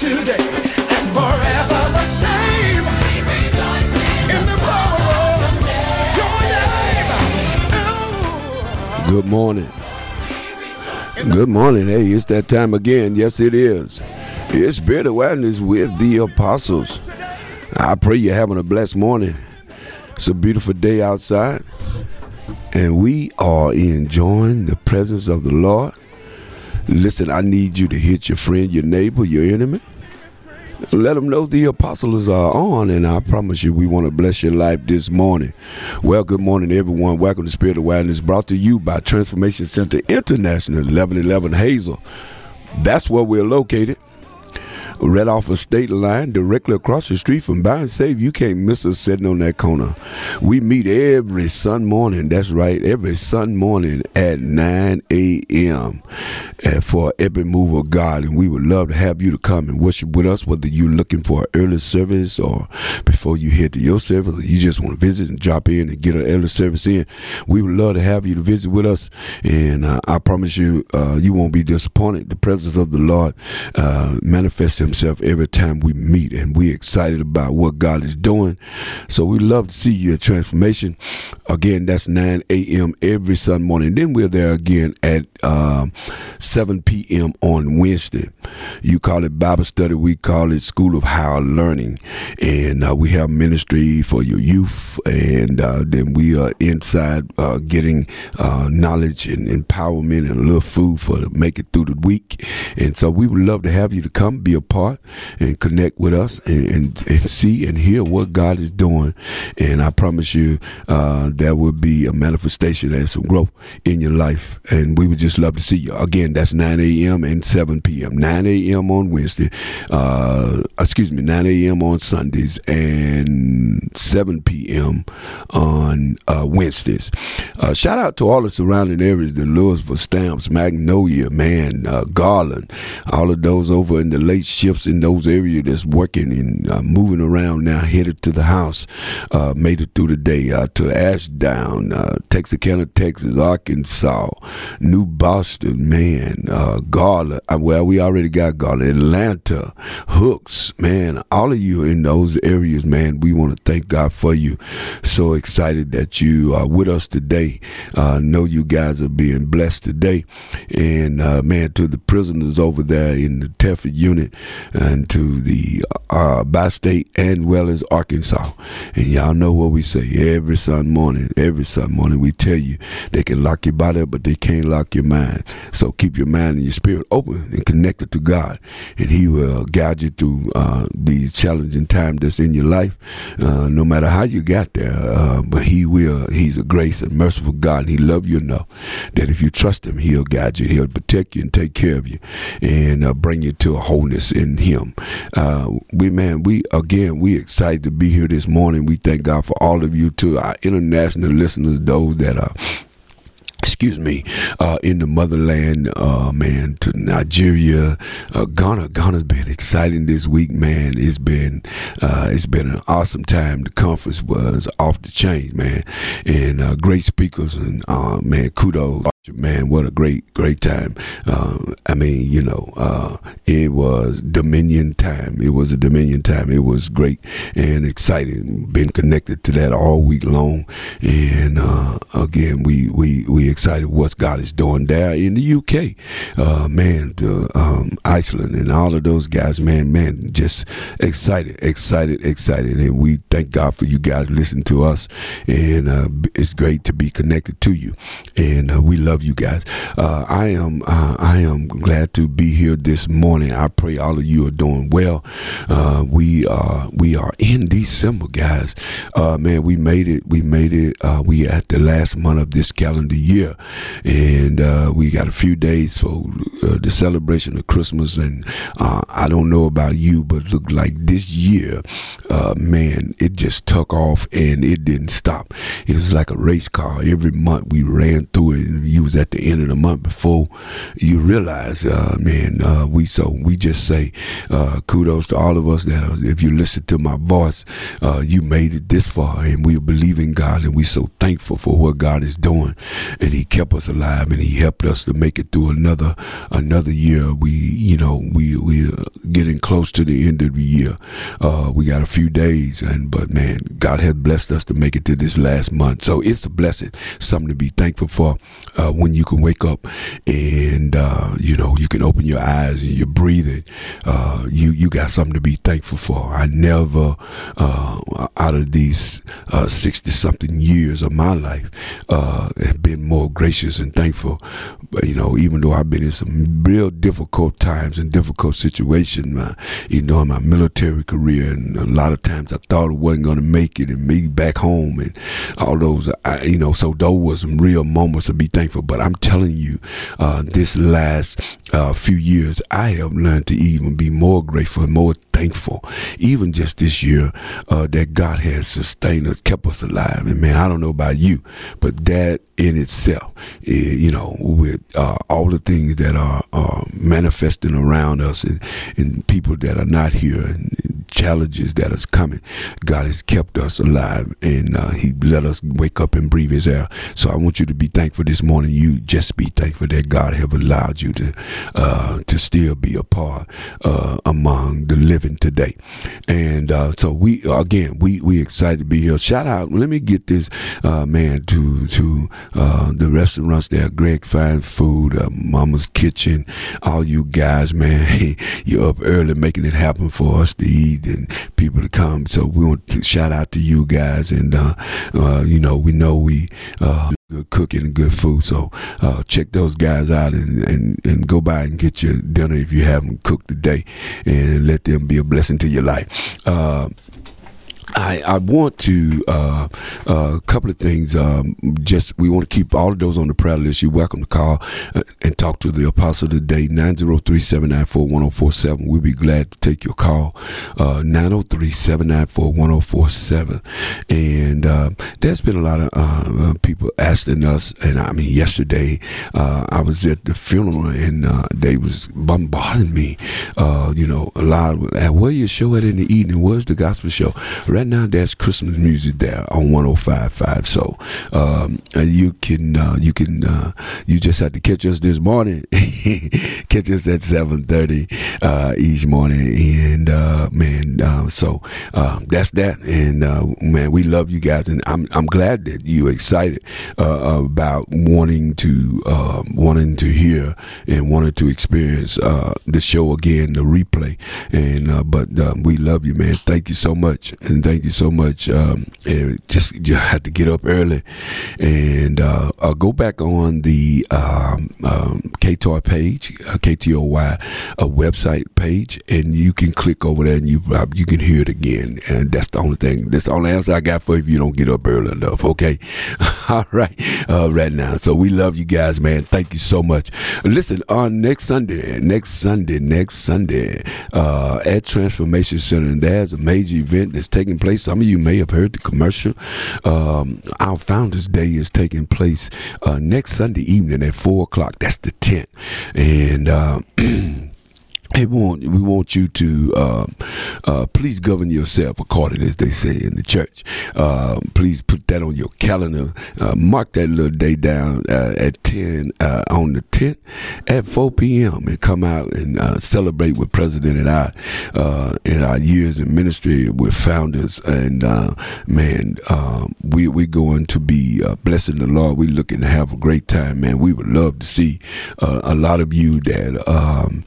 today and forever the same. In the power of your name. Good morning. Good morning. Hey, it's that time again. Yes, it is. It's Spirit of Awareness with the Apostles. I pray you're having a blessed morning. It's a beautiful day outside, and we are enjoying the presence of the Lord. Listen, I need you to hit your friend, your neighbor, your enemy. Let them know the apostles are on, and I promise you, we want to bless your life this morning. Well, good morning, everyone. Welcome to Spirit of Wildness, brought to you by Transformation Center International, 1111 Hazel. That's where we're located right off a state line, directly across the street from Buy and Save. You can't miss us sitting on that corner. We meet every Sun morning. That's right, every Sun morning at 9 a.m. uh, for every move of God, and we would love to have you to come and worship with us. Whether you're looking for an early service or before you head to your service, or you just want to visit and drop in and get an early service in, we would love to have you to visit with us. And uh, I promise you, uh, you won't be disappointed. The presence of the Lord uh, manifests Himself every time we meet, and we're excited about what God is doing. So we love to see you at Transformation. Again, that's 9 a.m. every Sunday morning. Then we're there again at um, 7 p.m. on Wednesday. You call it Bible study, we call it School of Higher Learning, and uh, we have ministry for your youth, and uh, then we are inside uh, getting uh, knowledge and empowerment and a little food for to make it through the week. And so we would love to have you to come, be a part, and connect with us, and, and, and see and hear what God is doing. And I promise you, uh, there will be a manifestation and some growth in your life. And we would just love to see you. Again, that's 9 a.m. and 7 p.m. 9 a.m. on Wednesday, uh, excuse me, 9 a.m. on Sundays, and 7 p.m. on uh, Wednesdays. Uh, shout out to all the surrounding areas, the Lewisville Stamps, Magnolia, man, uh, Garland, all of those over in the late in those areas that's working and uh, moving around now, headed to the house, uh, made it through the day uh, to Ashdown, uh, Texarkana, Texas, Arkansas, New Boston, man, uh, Garland. Well, we already got Garland, Atlanta, Hooks, man. All of you in those areas, man. We want to thank God for you. So excited that you are with us today. Know you guys are being blessed today, and man, to the prisoners over there in the Telford unit, and to the uh, Bi-State and well as Arkansas. And y'all know what we say every Sunday morning. Every Sunday morning, we tell you they can lock your body but they can't lock your mind. So keep your mind and your spirit open and connected to God, and He will guide you through uh, these challenging times that's in your life. Uh, no matter how you got there, uh, but He will. He's a grace and merciful God, and He loves you enough that if you trust Him, He'll guide you. He'll protect you and take care of you, and uh, bring you to a wholeness in Him. Uh, we man, we again, we excited to be here this morning. We thank God for all of you, too, our international listeners, those that are excuse me, uh, in the motherland, uh, man, to Nigeria, uh, Ghana. Ghana's been exciting this week, man. It's been, uh, it's been an awesome time. The conference was off the chain, man, and uh, great speakers, and uh, man, kudos. Man, what a great, great time. Uh, I mean, you know, uh, it was Dominion time. It was a Dominion time. It was great and exciting. Been connected to that all week long. And uh, again, we, we, we excited what God is doing there in the UK. Uh, man, to, um, Iceland and all of those guys, man, man, just excited, excited, excited. And we thank God for you guys listening to us. And uh, it's great to be connected to you. And uh, we love you guys. Uh, I am uh, I am glad to be here this morning. I pray all of you are doing well. Uh, we are we are in December, guys. Uh, man, we made it. We made it. Uh, we at the last month of this calendar year, and uh, we got a few days for the celebration of Christmas. And I don't know about you, but look like this year, man, it just took off and it didn't stop. It was like a race car. Every month we ran through it. You you was at the end of the month before you realize, uh, man, uh, we so we just say uh, kudos to all of us that if you listen to my voice, uh, you made it this far, and we believe in God, and we so thankful for what God is doing, and He kept us alive, and He helped us to make it through another another year. We, you know, we we getting close to the end of the year. Uh, we got a few days, and but man, God has blessed us to make it to this last month, so it's a blessing, something to be thankful for. Uh, when you can wake up and uh, you know you can open your eyes and you're breathing, uh, you you got something to be thankful for. I never, uh, out of these sixty something years of my life, have been more gracious and thankful. But, you know, even though I've been in some real difficult times and difficult situations, my, you know, in my military career, and a lot of times I thought I wasn't going to make it, and me back home, and all those, I, you know, so those were some real moments to be thankful. But I'm telling you, uh, this last uh, few years, I have learned to even be more grateful and more thankful, even just this year, uh, that God has sustained us, kept us alive. And man, I don't know about you, but that in itself, eh, you know, with uh, all the things that are uh, manifesting around us and, and people that are not here and challenges that is coming, God has kept us alive and uh, He let us wake up and breathe His air. So I want you to be thankful this morning. You just be thankful that God have allowed you to uh, to still be a part uh, among the living today. And uh, so we again we we excited to be here. Shout out. Let me get this man to to uh, the restaurants there, Greg Fine Food, uh, Mama's Kitchen, all you guys, man, Hey, you're up early making it happen for us to eat and people to come. So we want to shout out to you guys, and uh, uh you know we know we uh, good cooking and good food. So uh, check those guys out and, and, and go by and get your dinner if you haven't cooked today, and let them be a blessing to your life. Uh, I, I want to uh, uh, a couple of things. Um, just we want to keep all of those on the prayer list. You're welcome to call uh, and talk to the apostle today. 903-794-1047. We'll be glad to take your call. 903-794-1047. Uh, and uh, there's been a lot of uh, people asking us. And I mean, yesterday I was at the funeral and they was bombarding me. you know, a lot. Of, where your show at in the evening? Where's the gospel show? Right right now there's Christmas music there on 105.5. So um, uh, you can uh, you can uh, you just have to catch us this morning. catch us at 7:30 uh, each morning, and uh, man, uh, so that's that. And man, we love you guys, and I'm I'm glad that you're excited about wanting to wanting to hear and wanting to experience the show again, the replay. And but we love you, man. Thank you so much, and thank you so much. Um, just you had to get up early and uh, uh, go back on the um, um, KTOY page, uh, KTOY uh, website page, and you can click over there and you uh, you can hear it again. And that's the only thing. That's the only answer I got for if you don't get up early enough. Okay, all right, uh, right now. So we love you guys, man. Thank you so much. Listen, on next Sunday, next Sunday, next Sunday, at Transformation Center, there's a major event that's taking place. Some of you may have heard the commercial. Um, our Founders Day is taking place uh, next Sunday evening at four o'clock. That's the 10th. And uh, Hey, we want we want you to um, uh, please govern yourself according as they say in the church. Uh, please put that on your calendar. Uh, mark that little day down uh, at ten uh, on the tenth at four p.m. and come out and celebrate with President and I in our years in ministry with founders. And man, um, we we going to be blessing the Lord. We're looking to have a great time, man. We would love to see a lot of you that. Um,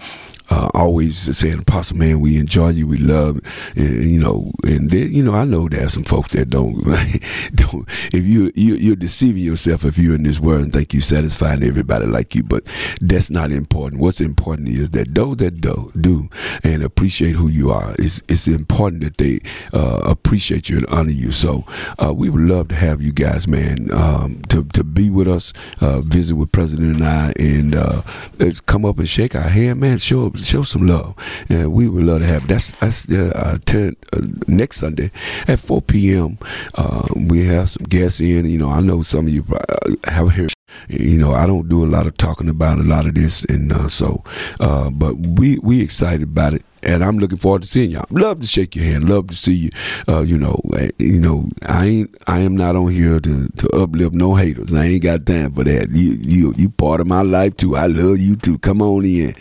uh, always saying, Apostle, man, we enjoy you, we love, and, you know, and you know, I know there's some folks that don't, don't. If you, you you're deceiving yourself if you're in this world and think you're satisfying everybody like you, but that's not important. What's important is that those that do do and appreciate who you are, it's it's important that they uh, appreciate you and honor you. So uh, we would love to have you guys, man, um, to to be with us, uh, visit with President and I, and uh, come up and shake our hand, man. Sure show some love. And we would love to have that's that's the uh, ten, uh, next Sunday at 4 p.m. Uh, we have some guests in. You know, I know some of you uh, have heard You know, I don't do a lot of talking about a lot of this, and uh, so, uh, but we we excited about it and I'm looking forward to seeing y'all. Love to shake your hand. Love to see you. Uh, you know, eh, you know, I ain't, I am not on here to, to uplift no haters. I ain't got time for that. You, you, you part of my life too. I love you too. Come on in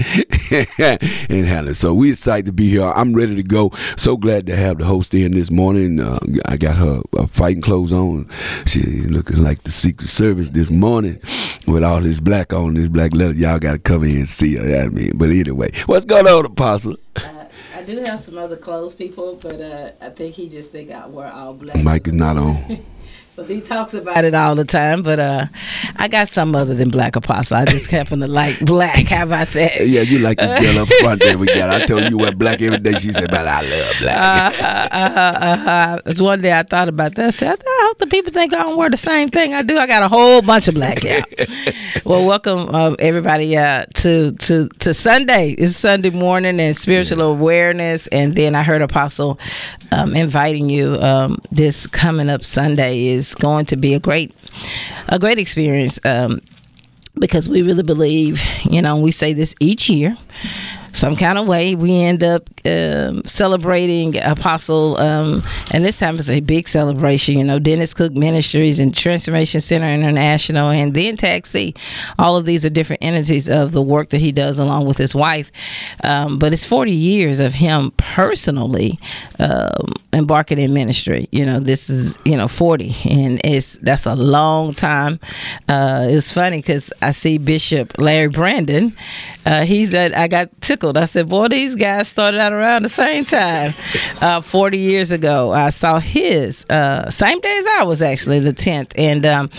and handle. So we excited to be here. I'm ready to go. So glad to have the host in this morning. Uh, I got her uh, fighting clothes on. She looking like the Secret Service this morning with all this black on, this black leather. Y'all got to come in and see her. I mean, but anyway, what's going on, Apostle? Uh, I do have some other clothes people, but uh, I think he just think I wear all black. Mike is not on. So he talks about it all the time, but uh, I got some other than Black Apostle. I just happen to like black. How about that? Yeah, you like this girl up front there we got. I told you wear black every day. She said, "But I love black." Uh, uh, uh, uh, one day I thought about that. I said, The people think I don't wear the same thing I do. I got a whole bunch of black out. well, welcome um, everybody uh, to to to Sunday. It's Sunday morning and spiritual yeah. awareness, and then I heard Apostle um, inviting you. Um, this coming up Sunday is is going to be a great a great experience um, because we really believe, you know, we say this each year some kind of way we end up um, celebrating apostle um, and this time it's a big celebration you know dennis cook ministries and transformation center international and then taxi. All of these are different entities of the work that he does along with his wife. Um, but it's 40 years of him personally um, embarking in ministry. You know this is you know 40 and it's that's a long time. Uh, it's funny because i see bishop larry brandon. Uh, he's at i got tickled tickled. I said, "Boy, these guys started out around the same time, uh, 40 years ago." I saw his uh, same day as I was actually the 10th, and um,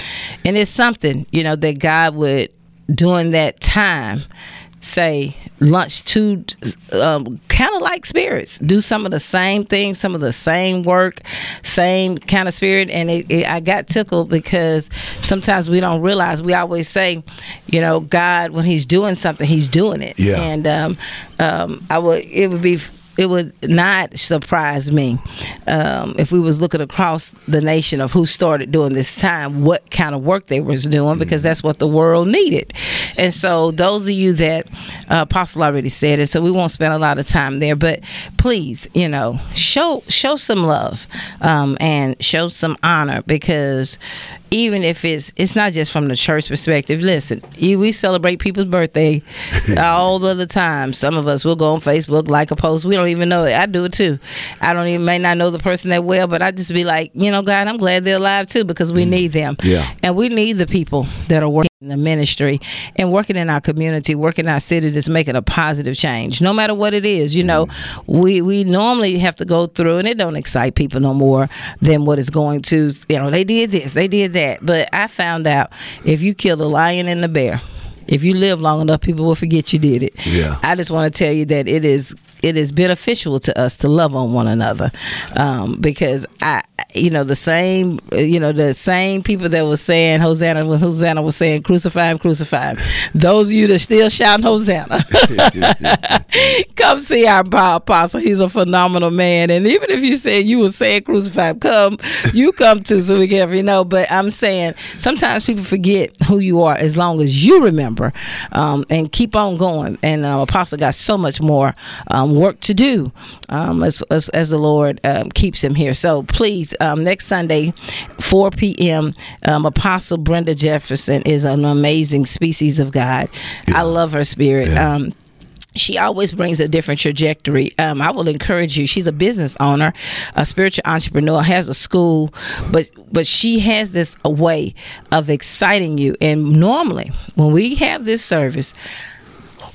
and it's something you know that God would during that time say lunch to um, kind of like spirits. Do some of the same things some of the same work same kind of spirit. And it, it, i got tickled because sometimes we don't realize we always say you know god when he's doing something he's doing it. Yeah. and um, um, i would it would be it would not surprise me um, if we was looking across the nation of who started doing this time what kind of work they was doing because mm-hmm. that's what the world needed and so those of you that uh, apostle already said it so we won't spend a lot of time there but please you know show show some love um, and show some honor because even if it's it's not just from the church perspective. Listen, we celebrate people's birthday all the time. Some of us will go on Facebook, like a post. We don't even know it. I do it too. I don't even may not know the person that well, but I just be like, you know, God, I'm glad they're alive too because we mm. need them. Yeah. And we need the people that are working in the ministry and working in our community, working in our city that's making a positive change, no matter what it is. You know, mm. we we normally have to go through, and it don't excite people no more than what is going to. You know, they did this, they did that, but I found out if you kill the lion and the bear if you live long enough, people will forget you did it. Yeah. I just want to tell you that it is it is beneficial to us to love on one another um, because I, you know, the same, you know, the same people that was saying Hosanna when Hosanna was saying crucify him, crucify him. Those of you that still shouting Hosanna, come see our apostle. He's a phenomenal man, and even if you said you were saying crucify him, come, you come too, so we can, you know. But I'm saying sometimes people forget who you are as long as you remember um, and keep on going. And uh, apostle got so much more. Um, work to do um, as, as, as, the Lord um, keeps him here. So please, um, next Sunday, 4 p.m., um, Apostle Brenda Jefferson is an amazing species of God. Yeah. I love her spirit. Yeah um, she always brings a different trajectory. Um, I will encourage you. She's a business owner, a spiritual entrepreneur, has a school, but but she has this way of exciting you. And normally, when we have this service,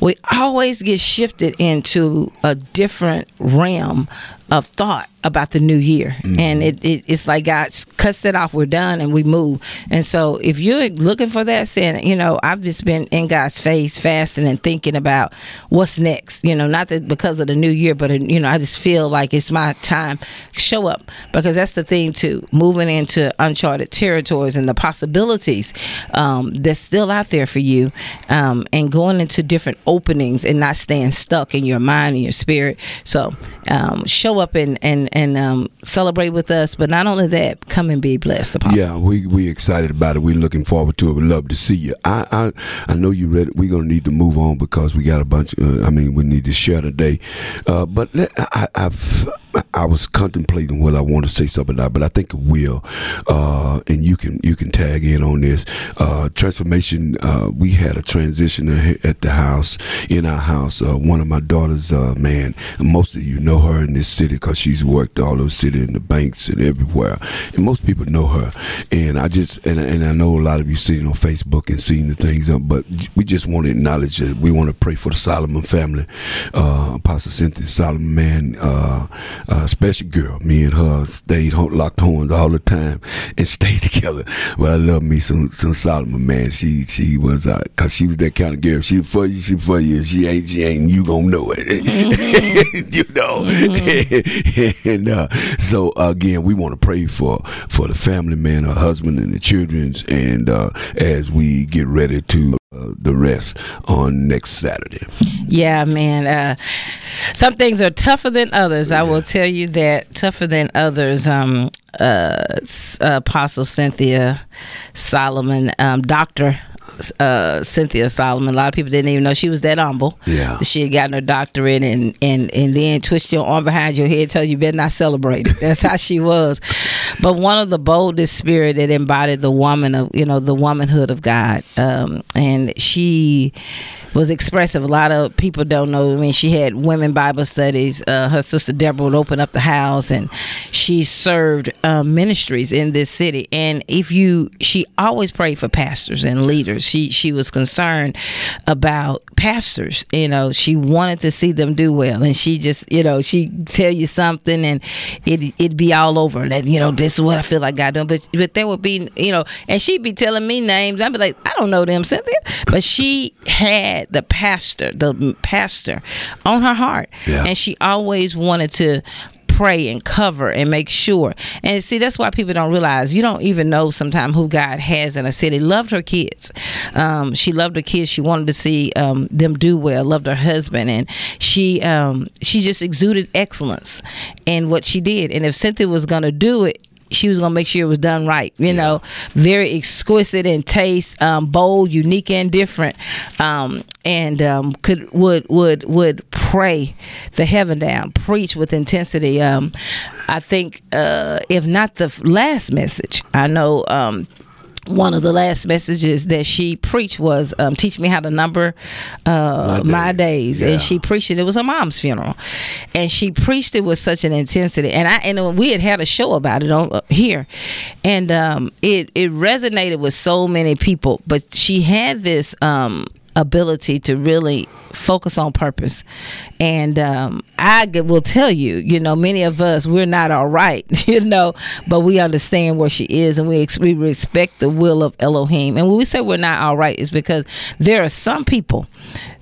we always get shifted into a different realm of thought about the new year. Mm-hmm. and it, it, it's like god cuts that off we're done and we move. And so if you're looking for that saying you know i've just been in god's face fasting and thinking about what's next you know not that because of the new year but you know i just feel like it's my time. Show up. Because that's the theme too moving into uncharted territories and the possibilities um, that's still out there for you um, and going into different openings and not staying stuck in your mind and your spirit. So um, show up and and and um, celebrate with us. But not only that, come and be blessed. Apostle. Yeah, we we excited about it. We're looking forward to it. We love to see you. I I, I know you ready. We're gonna need to move on because we got a bunch. Uh, I mean, we need to share today. Uh, but let, I, I've I was contemplating whether I want to say something or not, but I think it will. Uh, and you can you can tag in on this uh, transformation. Uh, we had a transition at the house in our house. Uh, one of my daughters, uh, man, most of you know her in this city because she's worked all over the city in the banks and everywhere, and most people know her. And I just and, and I know a lot of you seen on Facebook and seeing the things, uh, but we just want to acknowledge that we want to pray for the Solomon family. Apostle Cynthia Solomon, man uh, special girl. Me and her stayed locked horns all the time and stayed together. But I love me some some Solomon man. She she was uh, cause she was that kind of girl. She for you, she for you. If she ain't, she ain't. You gonna know it. Mm-hmm. you know. Mm-hmm. and uh, so again, we want to pray for for the family, man, her husband, and the childrens, and uh, as we get ready to uh, the rest on next Saturday. Yeah, man. Uh, some things are tougher than others. Yeah. I will tell you that tougher than others. Um, uh, Apostle Cynthia Solomon, um, Doctor uh, Cynthia Solomon. A lot of people didn't even know she was that humble. Yeah, she had gotten her doctorate and and and then twist your arm behind your head, tell you, you better not celebrate it. That's how she was. But one of the boldest spirit that embodied the woman of you know the womanhood of God, um, and she was expressive. A lot of people don't know. I mean, she had women Bible studies. Uh, her sister Deborah would open up the house, and she served uh, ministries in this city. And if you, she always prayed for pastors and leaders. She she was concerned about pastors. You know, she wanted to see them do well, and she just, you know, she tell you something, and it it'd be all over. And you know, this is what I feel like God doing. But but there would be, you know, and she'd be telling me names. I'd be like, I don't know them, Cynthia. But she had the pastor, the pastor, on her heart, yeah. and she always wanted to pray and cover and make sure. And see, that's why people don't realize you don't even know sometimes who God has in a city. Loved her kids. Um, she loved her kids. She wanted to see um, them do well. Loved her husband, and she um, she just exuded excellence in what she did. And if Cynthia was going to do it, she was gonna make sure it was done right. You yeah. know, very exquisite in taste, um, bold, unique, and different. Um, and um, could would would would pray the heaven down, preach with intensity. Um, I think uh, if not the last message, I know um, one of the last messages that she preached was um, teach me how to number uh, my, my, days. yeah. and she preached it. It was her mom's funeral. And she preached it with such an intensity. And i and we had had a show about it on uh, here. And um, it it resonated with so many people. But she had this um, ability to really focus on purpose. And um, I will tell you, you know, many of us, we're not all right, you know, but we understand where she is and we, ex- we respect the will of Elohim. And when we say we're not all right, is because there are some people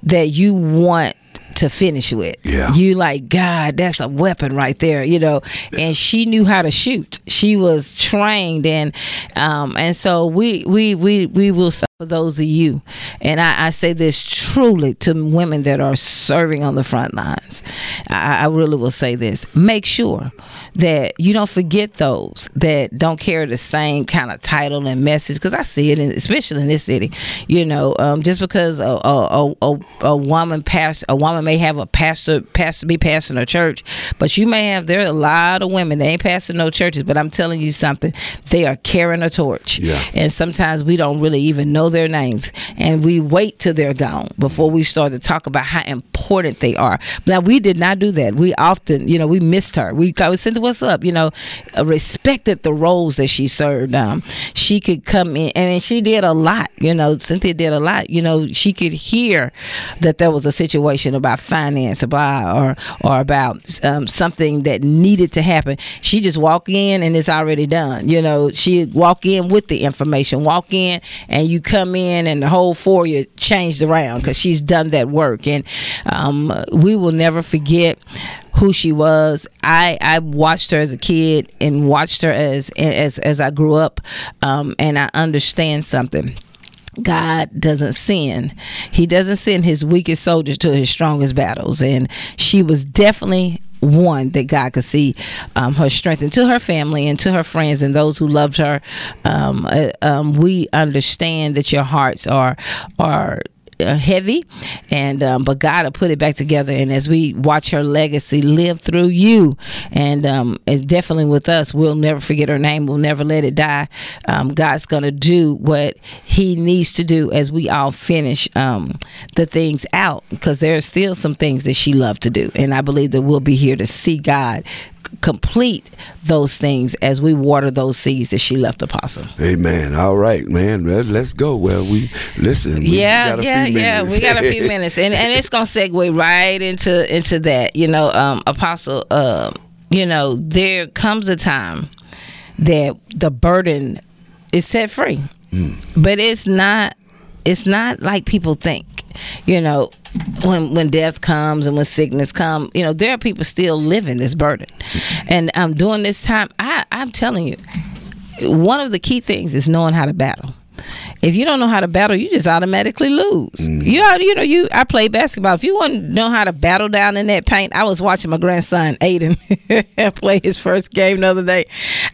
that you want to finish with. Yeah. You like, God, that's a weapon right there, you know. And she knew how to shoot. She was trained and um and so we we we we will for those of you, and I, I, say this truly to women that are serving on the front lines. I, I, really will say this: make sure that you don't forget those that don't carry the same kind of title and message. Because I see it, in, especially in this city. You know, um, just because a, a, a, a woman pastor, a woman may have a pastor, pastor be pastoring a church, but you may have there are a lot of women they ain't pastoring no churches. But I'm telling you something, they are carrying a torch, yeah. and sometimes we don't really even know know their names and we wait till they're gone before we start to talk about how important they are. Now we did not do that. We often, you know, we missed her. We I was saying, "What's up?" You know, uh, respected the roles that she served. Um, she could come in and she did a lot. You know, Cynthia did a lot. You know, she could hear that there was a situation about finance, about or or about um, something that needed to happen. She just walk in and it's already done. You know, she walk in with the information, walk in and you come come in and the whole foyer changed around because she's done that work. And um, we will never forget who she was. I I watched her as a kid and watched her as as as I grew up, um, and I understand something God doesn't send. He doesn't send his weakest soldiers to his strongest battles. And she was definitely one that God could see um, her strength and to her family and to her friends and those who loved her. Um, uh, um, we understand that your hearts are are uh, heavy, and um, but God will put it back together. And as we watch her legacy live through you, and um, it's definitely with us, we'll never forget her name. We'll never let it die. Um, God's gonna do what He needs to do as we all finish um, the things out, because there are still some things that she loved to do, and I believe that we'll be here to see God complete those things as we water those seeds that she left apostle Amen. All right, man. Let- Let's go. Well, we listen. We yeah got a yeah yeah we got a few minutes and and it's gonna segue right into into that you know um apostle uh you know there comes a time that the burden is set free but it's not it's not like people think you know when when death comes and when sickness comes, you know there are people still living this burden and um during this time i i'm telling you one of the key things is knowing how to battle. If you don't know how to battle, you just automatically lose. You ought- you know you I play basketball. If you want to know how to battle down in that paint, I was watching my grandson Aiden play his first game the other day.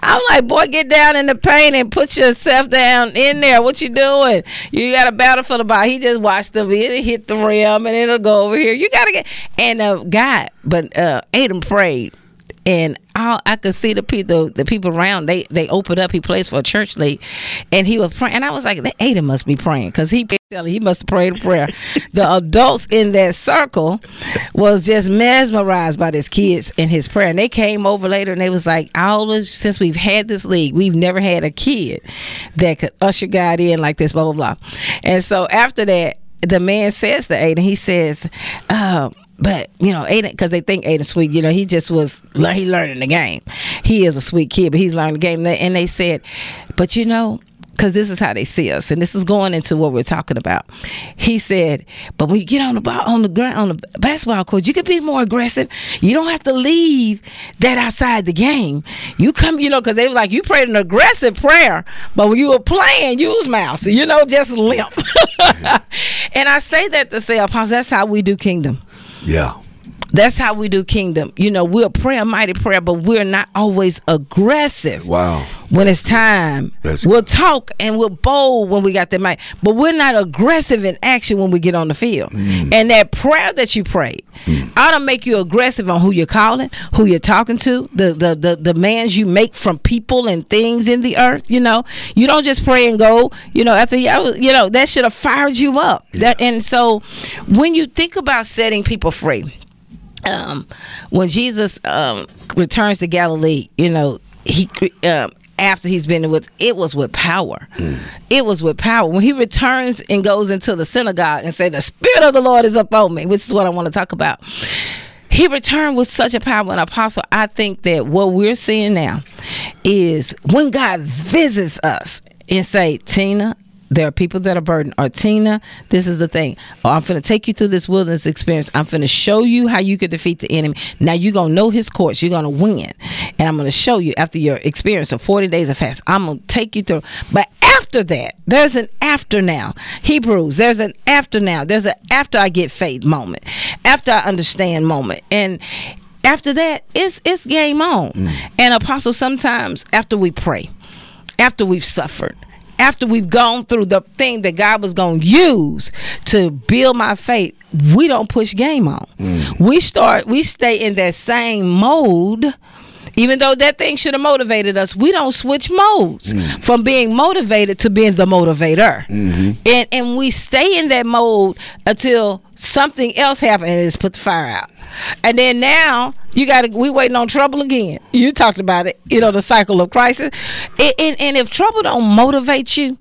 I'm like, boy, get down in the paint and put yourself down in there. What you doing? You got to battle for the ball. He just watched the it hit the rim and it'll go over here. You got to get and uh, God, but uh, Aiden prayed and all I could see the people the people around they they opened up. He plays for a church league, and he was praying. And I was like, the Ada must be praying because he he must have prayed a prayer. the adults in that circle was just mesmerized by this kids and his prayer. And they came over later and they was like, always since we've had this league, we've never had a kid that could usher God in like this. Blah blah blah. And so after that, the man says to Aiden, he says. Uh, but you know, Aiden, because they think Aiden's sweet. You know, he just was he learning the game. He is a sweet kid, but he's learning the game. And they said, but you know, because this is how they see us, and this is going into what we're talking about. He said, but when you get on the ball on the ground on the basketball court, you can be more aggressive. You don't have to leave that outside the game. You come, you know, because they were like you prayed an aggressive prayer, but when you were playing, you was mousy. You know, just limp. and I say that to say, Apostle, that's how we do kingdom. Yeah. That's how we do kingdom. You know, we'll pray a mighty prayer, but we're not always aggressive. Wow. When it's time, That's we'll talk and we're bold when we got the mic, but we're not aggressive in action when we get on the field. Mm. And that prayer that you prayed ought to make you aggressive on who you're calling, who you're talking to, the the the demands you make from people and things in the earth. You know, you don't just pray and go. You know, after you, you know that should have fired you up. That and so when you think about setting people free um, when Jesus um, returns to Galilee, you know, he um, after he's been with it was with power. It was with power. When he returns and goes into the synagogue and say, "The Spirit of the Lord is upon me," which is what I want to talk about. He returned with such a power and apostle. I think that what we're seeing now is when God visits us and say, Tina, there are people that are burdened. Or Tina, this is the thing. Oh, I'm going to take you through this wilderness experience. I'm going to show you how you can defeat the enemy. Now you're going to know his course. You're going to win. And I'm going to show you after your experience of 40 days of fast. I'm going to take you through. But after that, there's an after now. Hebrews, there's an after now. There's an after I get faith moment. After I understand moment. And after that, it's it's game on. Mm. And apostle, sometimes after we pray, after we've suffered, after we've gone through the thing that God was going to use to build my faith, we don't push game on. Mm. We start, we stay in that same mode. Even though that thing should have motivated us, we don't switch modes mm. from being motivated to being the motivator. Mm-hmm. And and we stay in that mode until something else happens and it's put the fire out. And then now you got to we waiting on trouble again. You talked about it, you know, the cycle of crisis. And, and, and if trouble don't motivate you,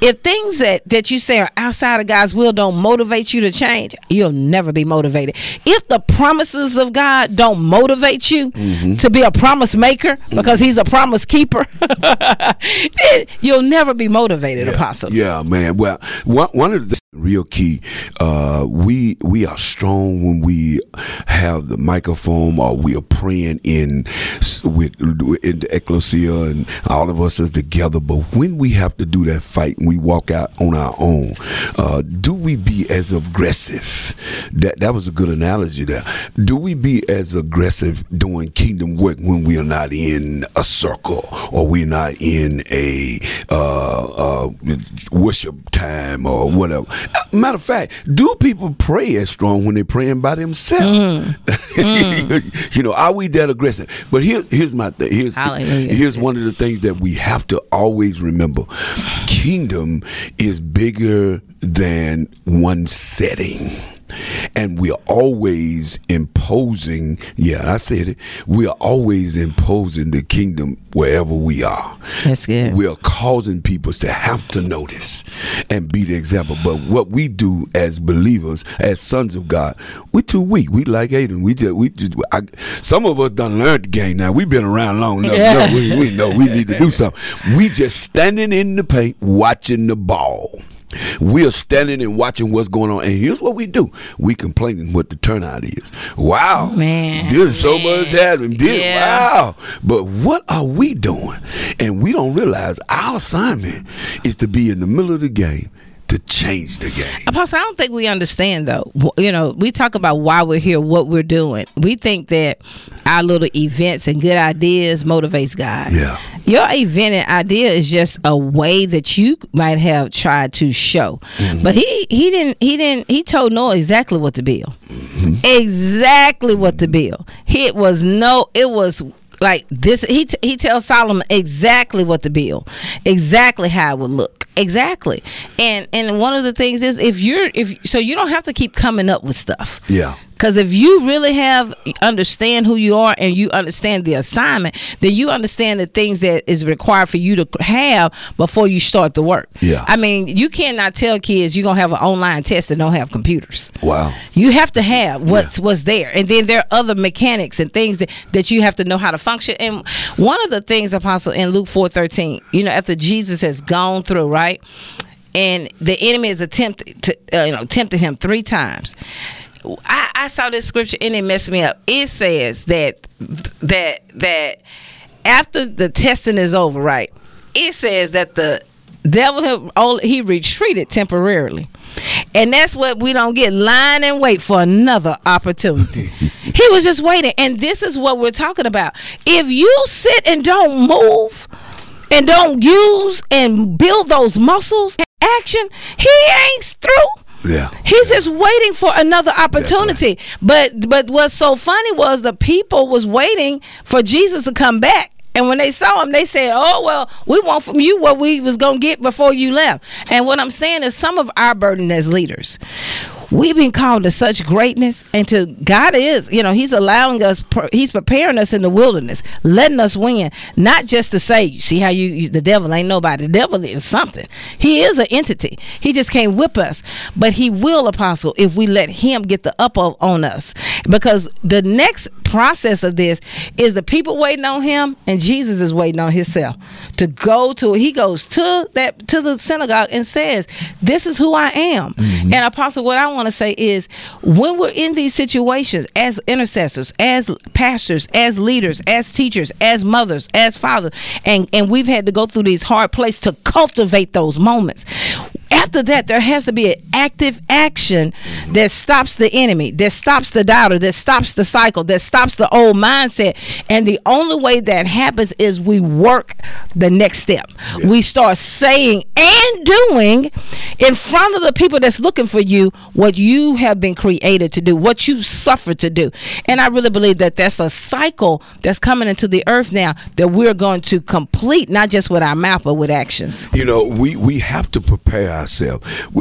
if things that that you say are outside of God's will don't motivate you to change, you'll never be motivated. If the promises of God don't motivate you mm-hmm. to be a promise maker because He's a promise keeper, then you'll never be motivated, Apostle. Yeah, man. Well, one, one of the real key. Uh, we we are strong when we have the microphone or we are praying in with in the ecclesia and all of us is together. But when we have to do that fight and we walk out on our own, uh, do we be as aggressive? That that was a good analogy there. Do we be as aggressive doing kingdom work when we are not in a circle or we're not in a uh, uh, worship time or whatever? Matter of fact, do people pray as strong when they're praying by themselves? Mm. you know, are we that aggressive? But here, here's my thing. Here's Hallelujah. here's one of the things that we have to always remember: kingdom is bigger than one setting. And we are always imposing, yeah, I said it, we are always imposing the kingdom wherever we are. That's good. We are causing people to have to notice and be the example. But what we do as believers, as sons of God, we're too weak. We like Aiden. We just, we just, I, some of us done learned the game now. We've been around long enough. Yeah. No, we, we know we need to do something. We just standing in the paint watching the ball. We are standing and watching what's going on, and here's what we do: we complaining what the turnout is. Wow, Man, there's so man. much happening. Did Yeah. wow, but what are we doing? And we don't realize our assignment is to be in the middle of the game to change the game. Apostle, I don't think we understand though. You know, we talk about why we're here, what we're doing. We think that our little events and good ideas motivates God. Yeah. Your event and idea is just a way that you might have tried to show. Mm-hmm. But he he didn't he didn't he told Noah exactly what to build. Exactly what to build. It was no it was like this he t- he tells Solomon exactly what to build. Exactly how it would look. Exactly. And and one of the things is if you're if so you don't have to keep coming up with stuff. Yeah. Because if you really have understand who you are and you understand the assignment, then you understand the things that is required for you to have before you start the work. Yeah. I mean, you cannot tell kids you're gonna have an online test and don't have computers. Wow. You have to have what's what's there, and then there are other mechanics and things that, that you have to know how to function. And one of the things, Apostle, in Luke four thirteen, you know, after Jesus has gone through, right, and the enemy has attempted to, uh, you know, tempted him three times. I, I saw this scripture and it messed me up. It says that that that after the testing is over, right? It says that the devil only, oh, he retreated temporarily. And that's what we don't get line and wait for another opportunity. he was just waiting. And this is what we're talking about. If you sit and don't move and don't use and build those muscles, action, he ain't through. Yeah. He's just waiting for another opportunity. But but what's so funny was the people was waiting for Jesus to come back. And when they saw him, they said, "Oh well, we want from you what we was gonna get before you left." And what I'm saying is, some of our burden as leaders, we've been called to such greatness, and to God is, you know, He's allowing us, He's preparing us in the wilderness, letting us win, not just to say, "See how you, you the devil ain't nobody." The devil is something. He is an entity. He just can't whip us, but He will, apostle, if we let Him get the up on us, because the next process of this is the people waiting on Him, and Jesus is waiting on Himself to go to. He goes to that to the synagogue and says, "This is who I am." Mm-hmm. And apostle, what I want to say is, when we're in these situations as intercessors, as pastors, as leaders, as teachers, as mothers, as fathers, and and we've had to go through these hard places to cultivate those moments. After that, there has to be an active action that stops the enemy, that stops the doubter, that stops the cycle, that stops the old mindset. And the only way that happens is we work the next step. We start saying and doing in front of the people that's looking for you what you have been created to do, what you suffered to do. And I really believe that that's a cycle that's coming into the earth now that we're going to complete, not just with our mouth, but with actions. You know, we, we have to prepare ourselves.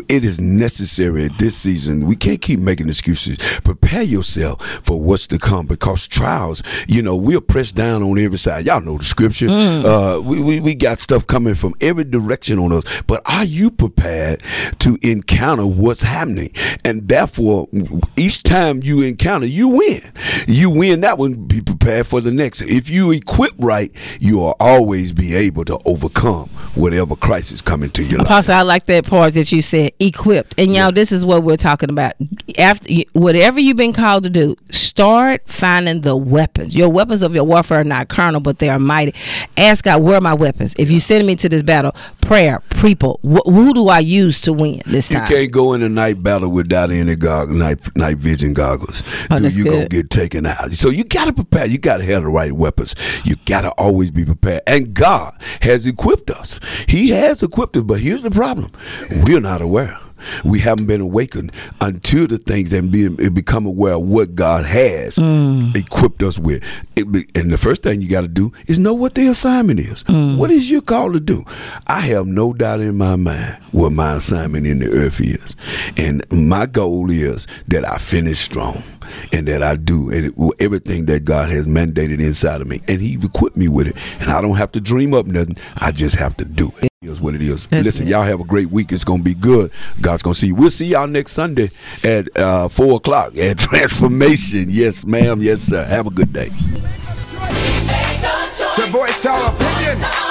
It is necessary at this season. We can't keep making excuses. Prepare yourself for what's to come because trials, you know, we're pressed down on every side. Y'all know the scripture. Uh, we, we, we got stuff coming from every direction on us. But are you prepared to encounter what's happening? And therefore, each time you encounter, you win. You win that one, be prepared for the next. If you equip right, you will always be able to overcome whatever crisis coming to your life. Apostle, I like that part part that you said, equipped. And y'all, this is what we're talking about. After whatever you've been called to do, start finding the weapons. Your weapons of your warfare are not carnal, but they are mighty. Ask God, where are my weapons? If you send me to this battle, prayer, people, wh- who do I use to win this time You can't go in a night battle without any gog- night night vision goggles. Oh, Dude, that's you gonna good. get taken out. So you gotta prepare. You gotta have the right weapons. You gotta always be prepared. And God has equipped us. He has equipped us. But here's the problem: we're not aware. We haven't been awakened until the things and be, become aware of what God has Mm. equipped us with. It be- and the first thing you got to do is know what the assignment is. Mm. What is your call to do? I have no doubt in my mind what my assignment in the earth is, and my goal is that I finish strong and that I do and it, everything that God has mandated inside of me, and He equipped me with it, and I don't have to dream up nothing. I just have to do it. Is what it is. That's Listen, it. y'all have a great week. It's gonna be good. God's gonna see you. We'll see y'all next Sunday at uh, four o'clock at Transformation. Yes, ma'am. Yes, sir. Have a good day. To voice our opinion.